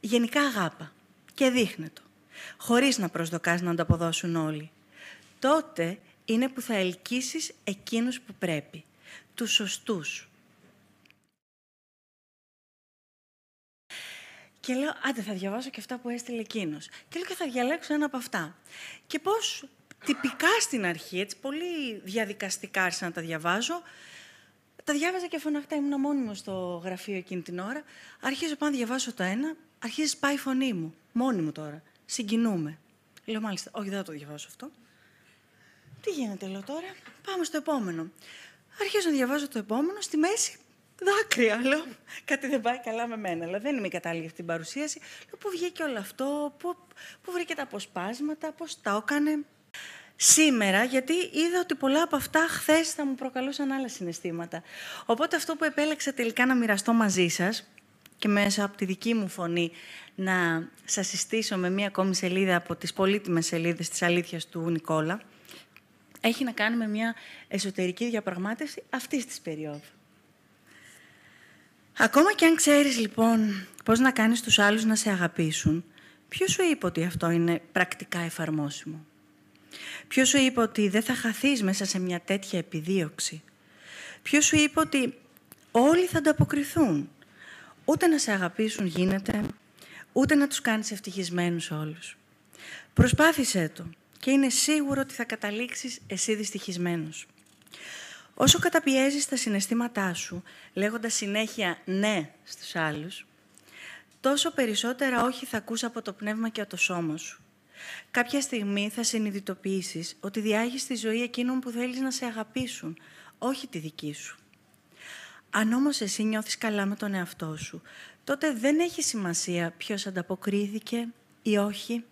Γενικά αγάπα και δείχνε το, χωρίς να προσδοκάς να ανταποδώσουν όλοι. Τότε είναι που θα ελκύσεις εκείνους που πρέπει, τους σωστούς. Και λέω, άντε θα διαβάσω και αυτά που έστειλε εκείνος. Και λέω και θα διαλέξω ένα από αυτά. Και πώς τυπικά στην αρχή, έτσι πολύ διαδικαστικά άρχισα να τα διαβάζω, τα διάβαζα και φωναχτά, ήμουν μόνη μου στο γραφείο εκείνη την ώρα. Αρχίζω πάνω να διαβάσω το ένα, αρχίζει πάει η φωνή μου. Μόνη μου τώρα. Συγκινούμε. Λέω μάλιστα, όχι δεν θα το διαβάσω αυτό. Τι γίνεται, λέω τώρα. Πάμε στο επόμενο. Αρχίζω να διαβάζω το επόμενο. Στη μέση δάκρυα. Λέω, κάτι δεν πάει καλά με μένα. Λέω, δεν είμαι κατάλληλη για αυτή την παρουσίαση. Λέω, πού βγήκε όλο αυτό, πού, πού βρήκε τα αποσπάσματα, πώς τα έκανε. Σήμερα, γιατί είδα ότι πολλά από αυτά χθες θα μου προκαλούσαν άλλα συναισθήματα. Οπότε αυτό που επέλεξα τελικά να μοιραστώ μαζί σας και μέσα από τη δική μου φωνή να σας συστήσω με μία ακόμη σελίδα από τις πολύτιμες σελίδες της αλήθειας του Νικόλα, έχει να κάνει με μια εσωτερική διαπραγμάτευση αυτής της περίοδου. Ακόμα και αν ξέρεις λοιπόν πώς να κάνεις τους άλλους να σε αγαπήσουν, ποιος σου είπε ότι αυτό είναι πρακτικά εφαρμόσιμο; Ποιος σου είπε ότι δεν θα χαθείς μέσα σε μια τέτοια επιδίωξη; Ποιος σου είπε ότι όλοι θα ανταποκριθούν; Ούτε να σε αγαπήσουν γίνεται, ούτε να τους κάνεις ευτυχισμένους όλους. Προσπάθησέ το και είναι σίγουρο ότι θα καταλήξεις εσύ δυστυχισμένος. Όσο καταπιέζεις τα συναισθήματά σου, λέγοντας συνέχεια ναι στους άλλους, τόσο περισσότερα όχι θα ακούς από το πνεύμα και από το σώμα σου. Κάποια στιγμή θα συνειδητοποιήσεις ότι διάγεις τη ζωή εκείνων που θέλεις να σε αγαπήσουν, όχι τη δική σου. Αν όμως εσύ νιώθεις καλά με τον εαυτό σου, τότε δεν έχει σημασία ποιος ανταποκρίθηκε ή όχι.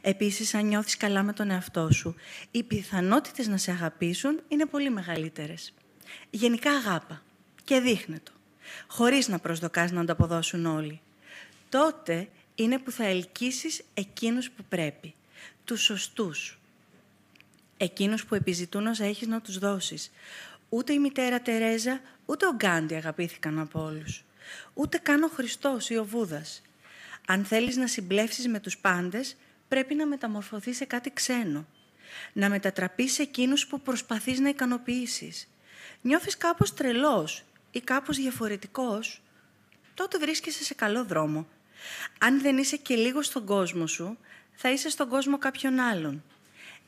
Επίσης, αν νιώθεις καλά με τον εαυτό σου, οι πιθανότητες να σε αγαπήσουν είναι πολύ μεγαλύτερες. Γενικά αγάπα και δείχνε το, χωρίς να προσδοκάς να ανταποδώσουν όλοι. Τότε είναι που θα ελκύσεις εκείνους που πρέπει, τους σωστούς. Εκείνους που επιζητούν όσα έχεις να τους δώσεις. Ούτε η μητέρα Τερέζα, ούτε ο Γκάντι αγαπήθηκαν από όλους. Ούτε καν ο Χριστός ή ο Βούδας. Αν θέλεις να συμπλέψεις με τους πάντες, πρέπει να μεταμορφωθείς σε κάτι ξένο. Να μετατραπείς σε εκείνους που προσπαθείς να ικανοποιήσεις. Νιώθεις κάπως τρελός ή κάπως διαφορετικός, τότε βρίσκεσαι σε καλό δρόμο. Αν δεν είσαι και λίγο στον κόσμο σου, θα είσαι στον κόσμο κάποιον άλλον.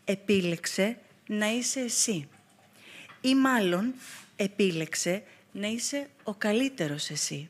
Επίλεξε να είσαι εσύ. Ή μάλλον επίλεξε να είσαι ο καλύτερος εσύ.